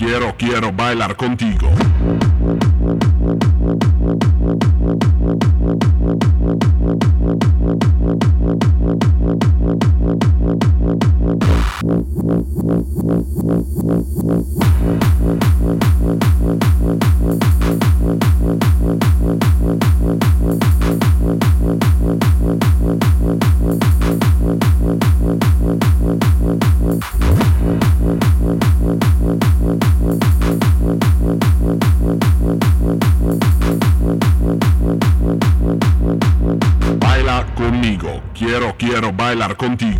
quiero, quiero bailar contigo. Contigo.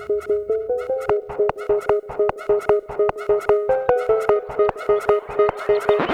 Thank you.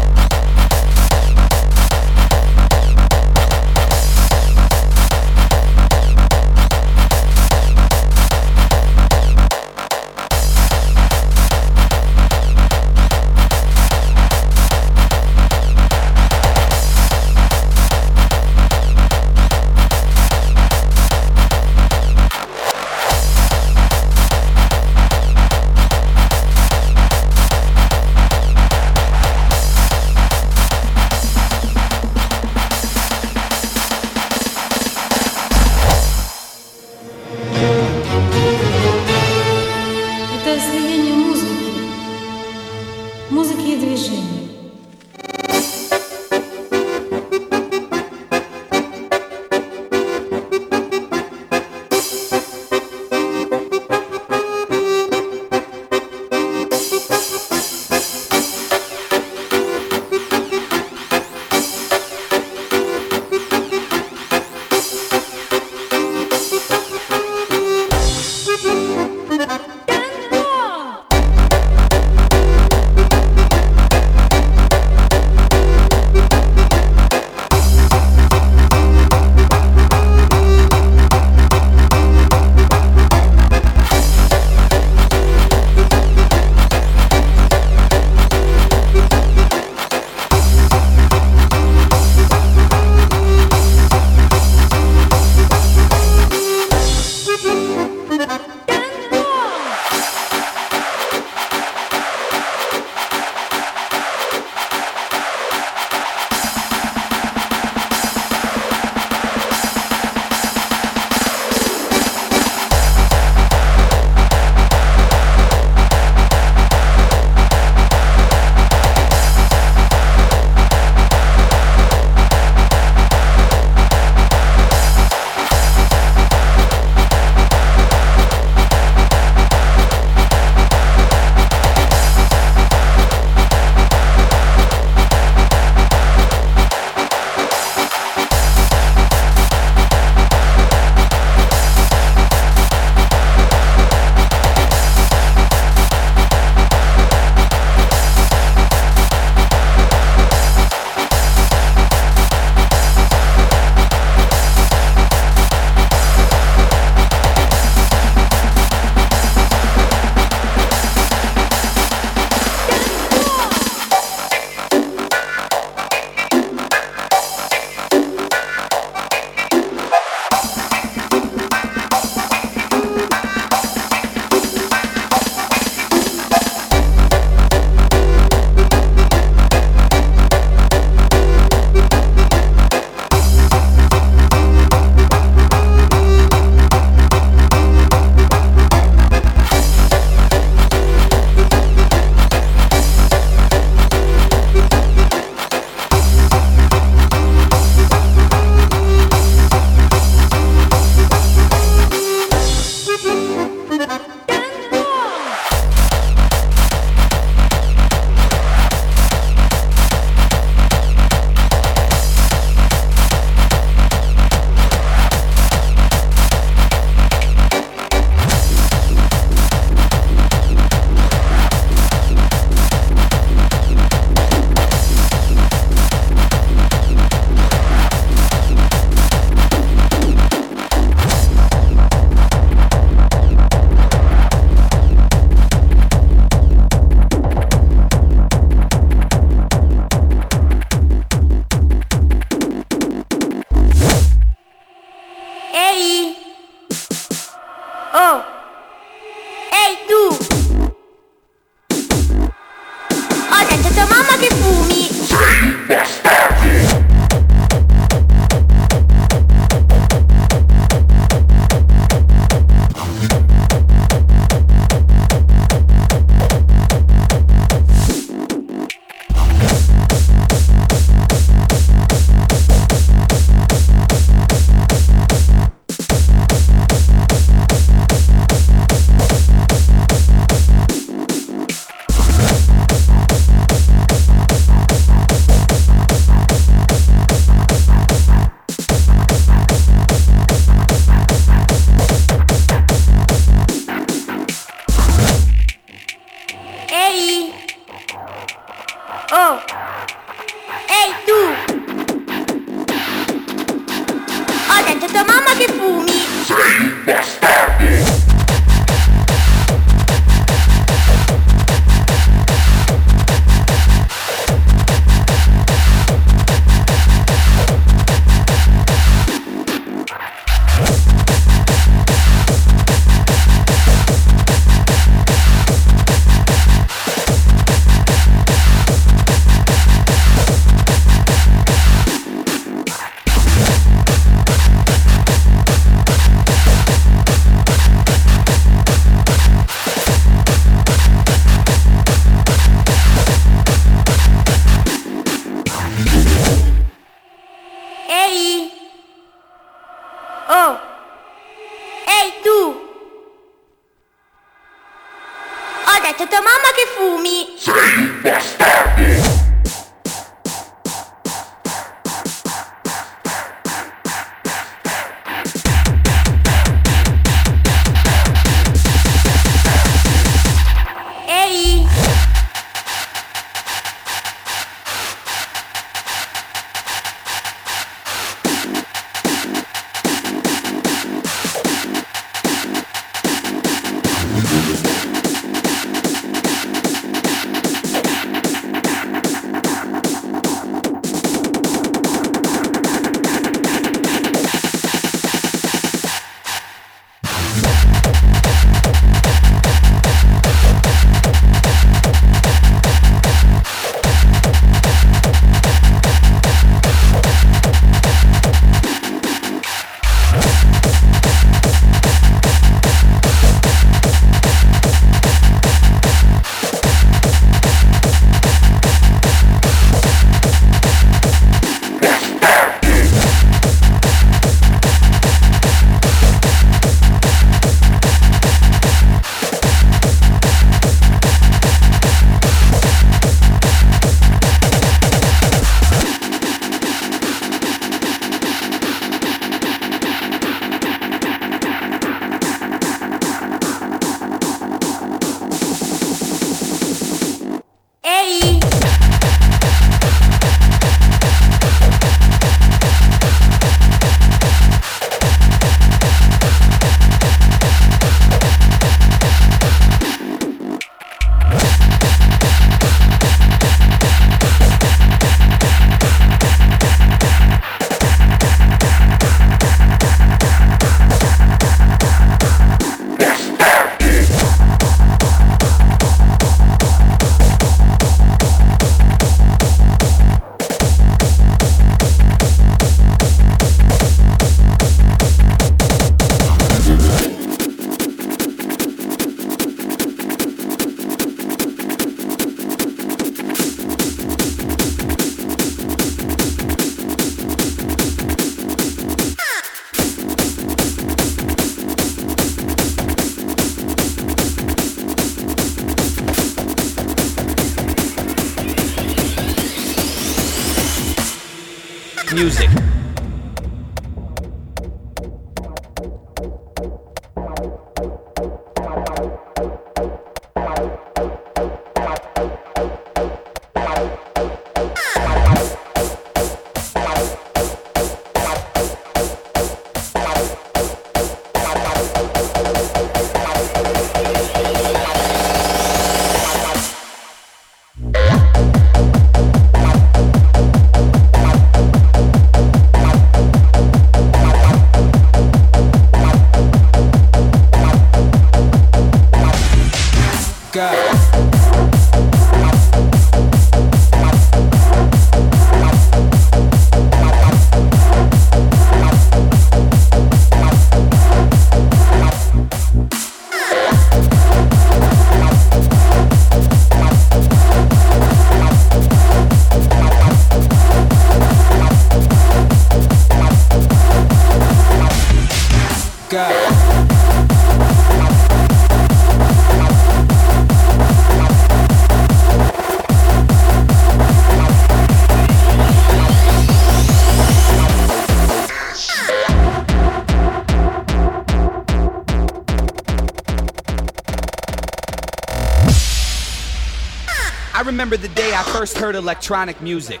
remember the day I first heard electronic music.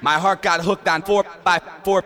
My heart got hooked on 4 by 4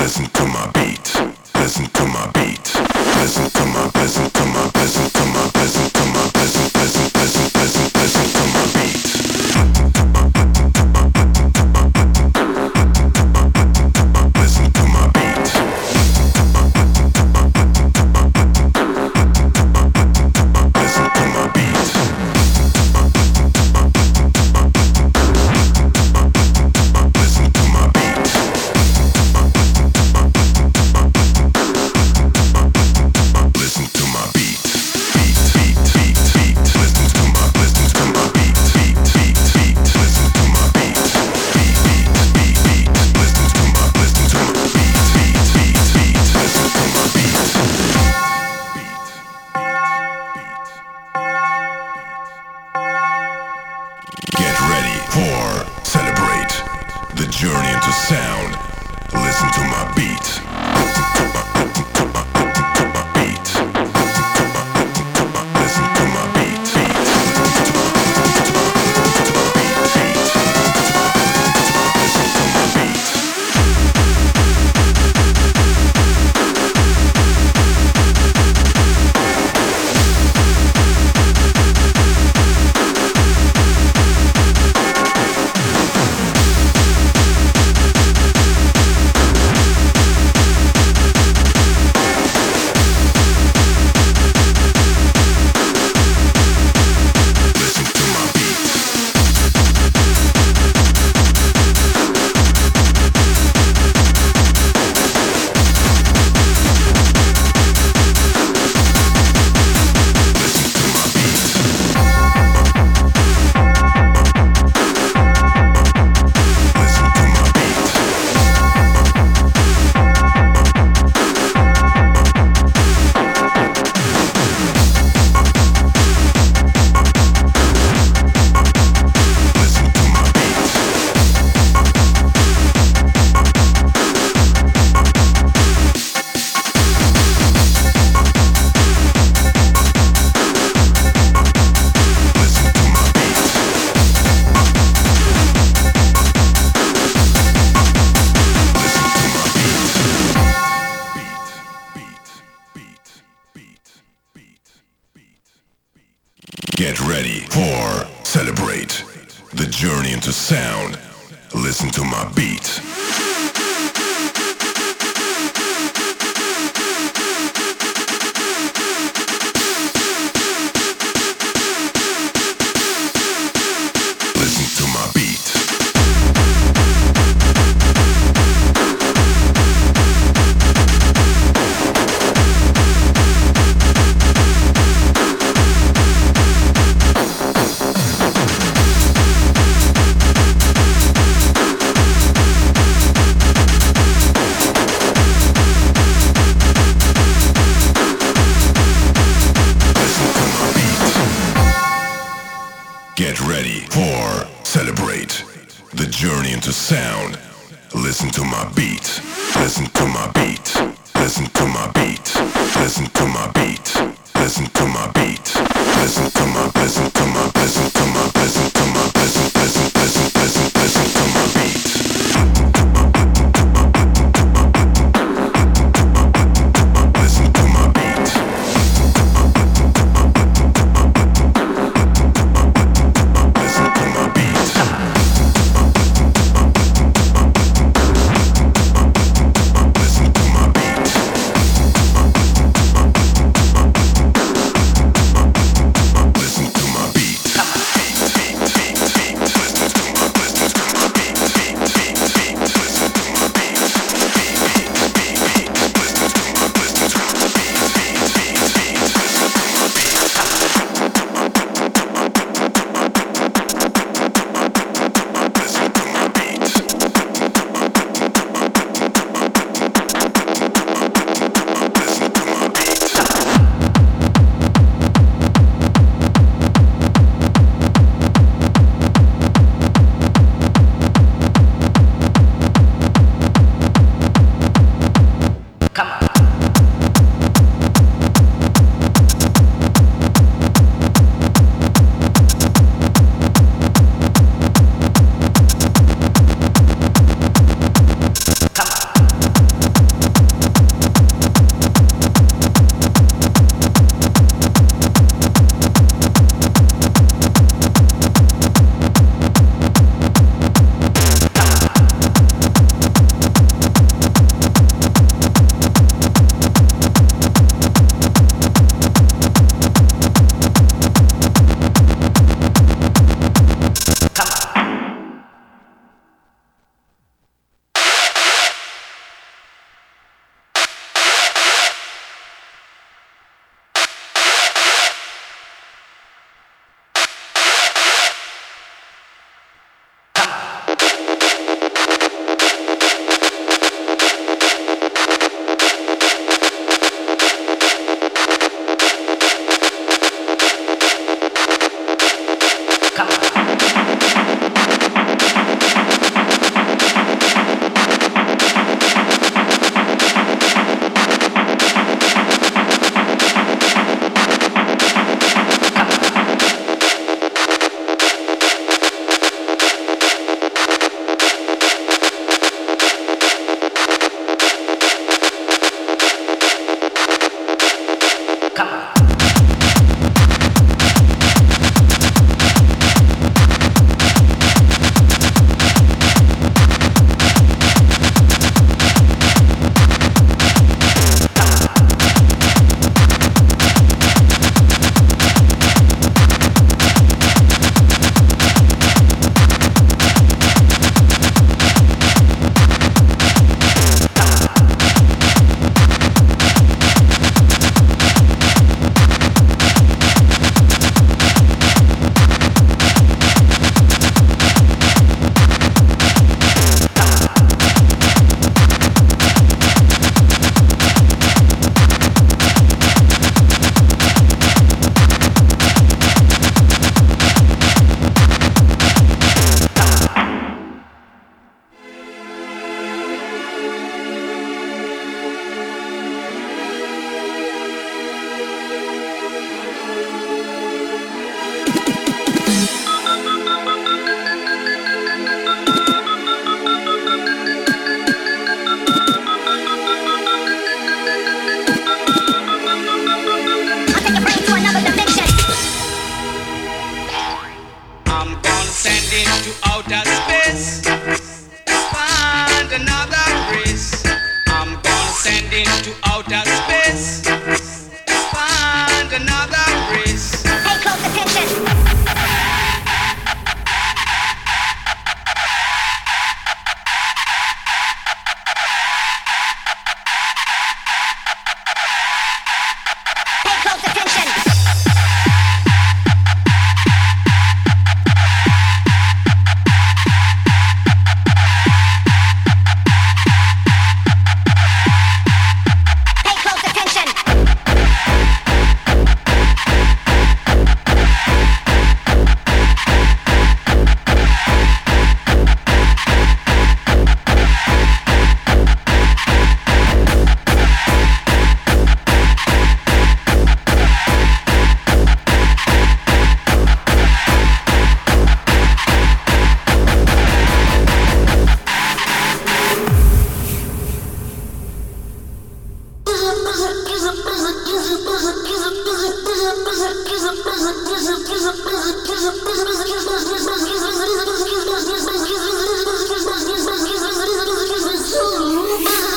Listen to my beat. Listen to my beat. Listen to Ooh.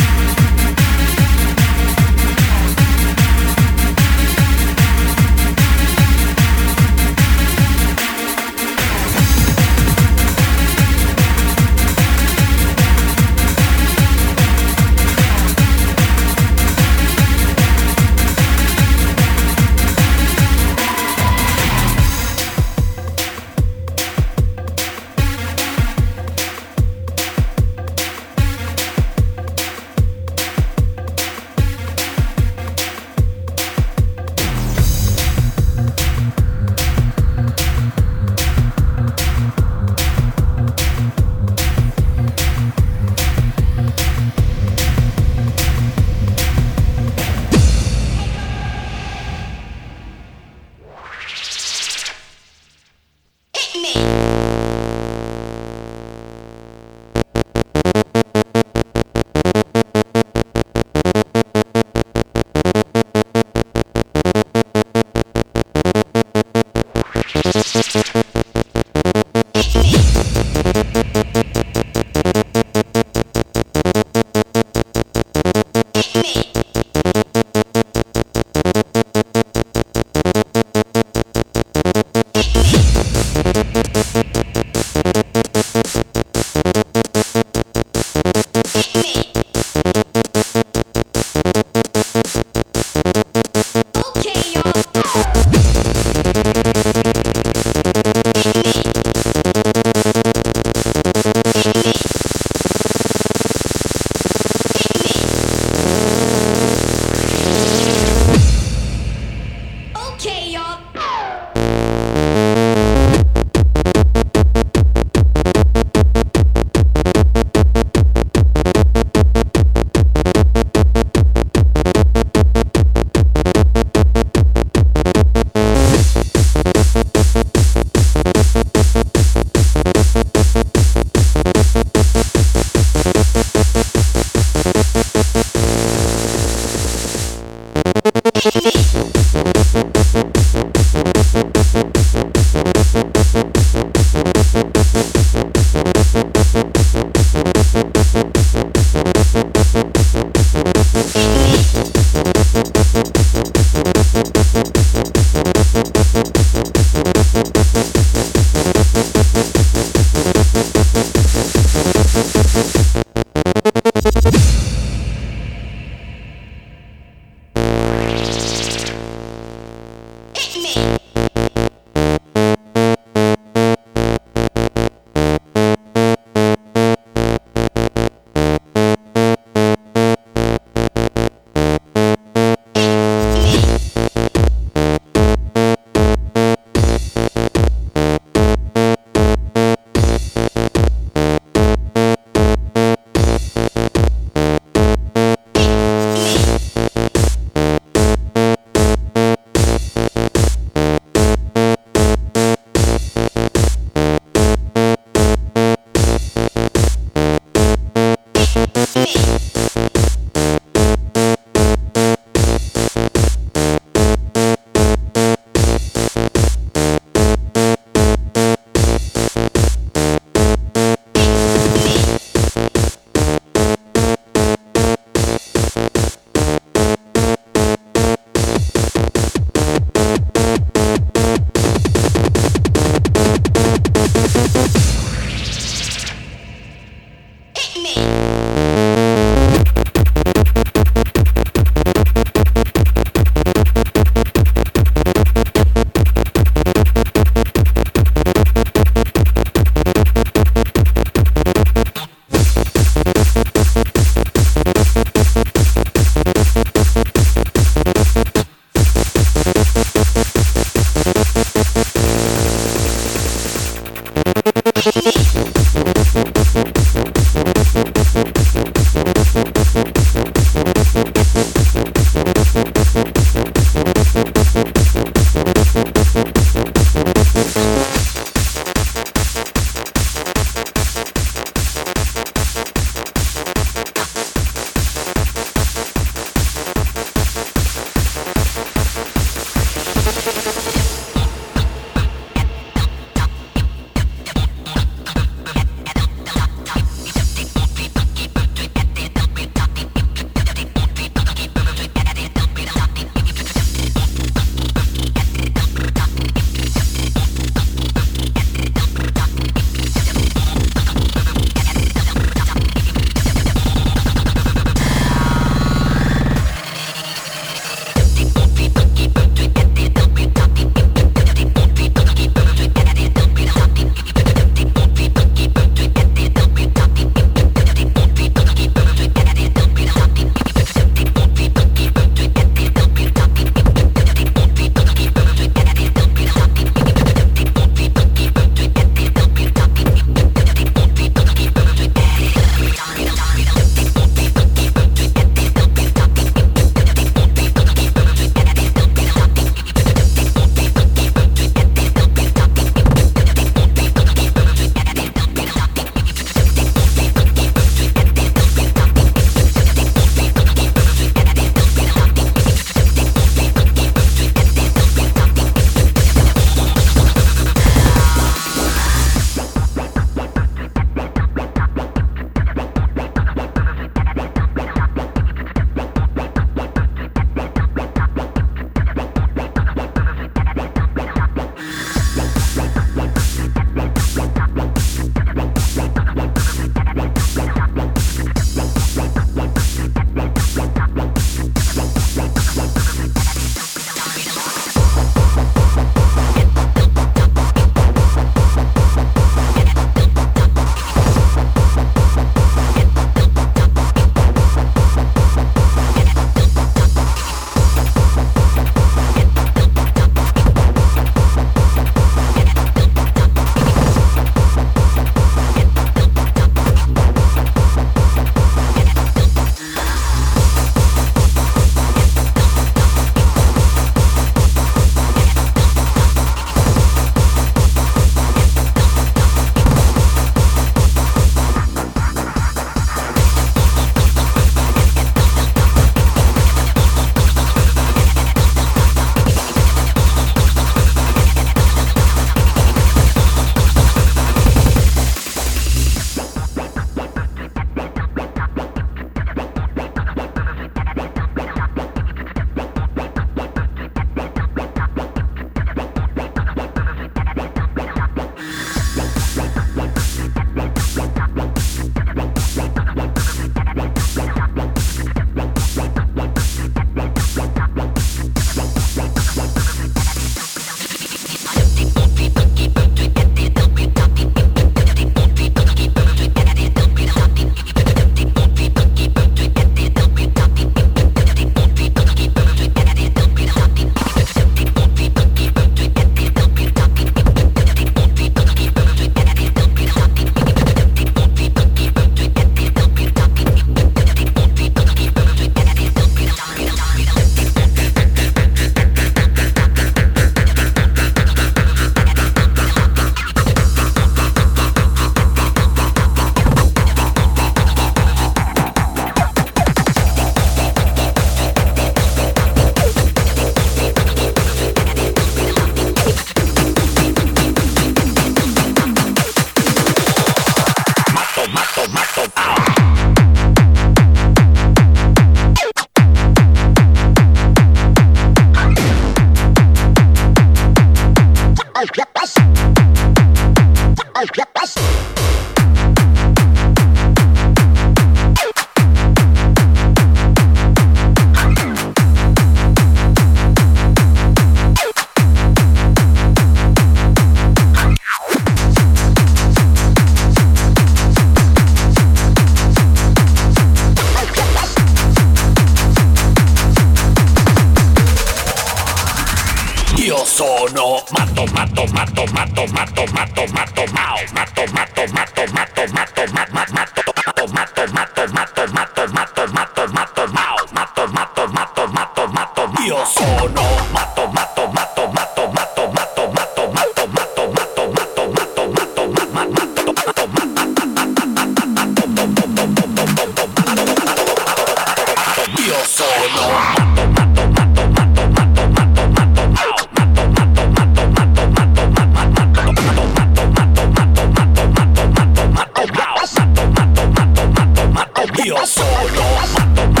Io sono matto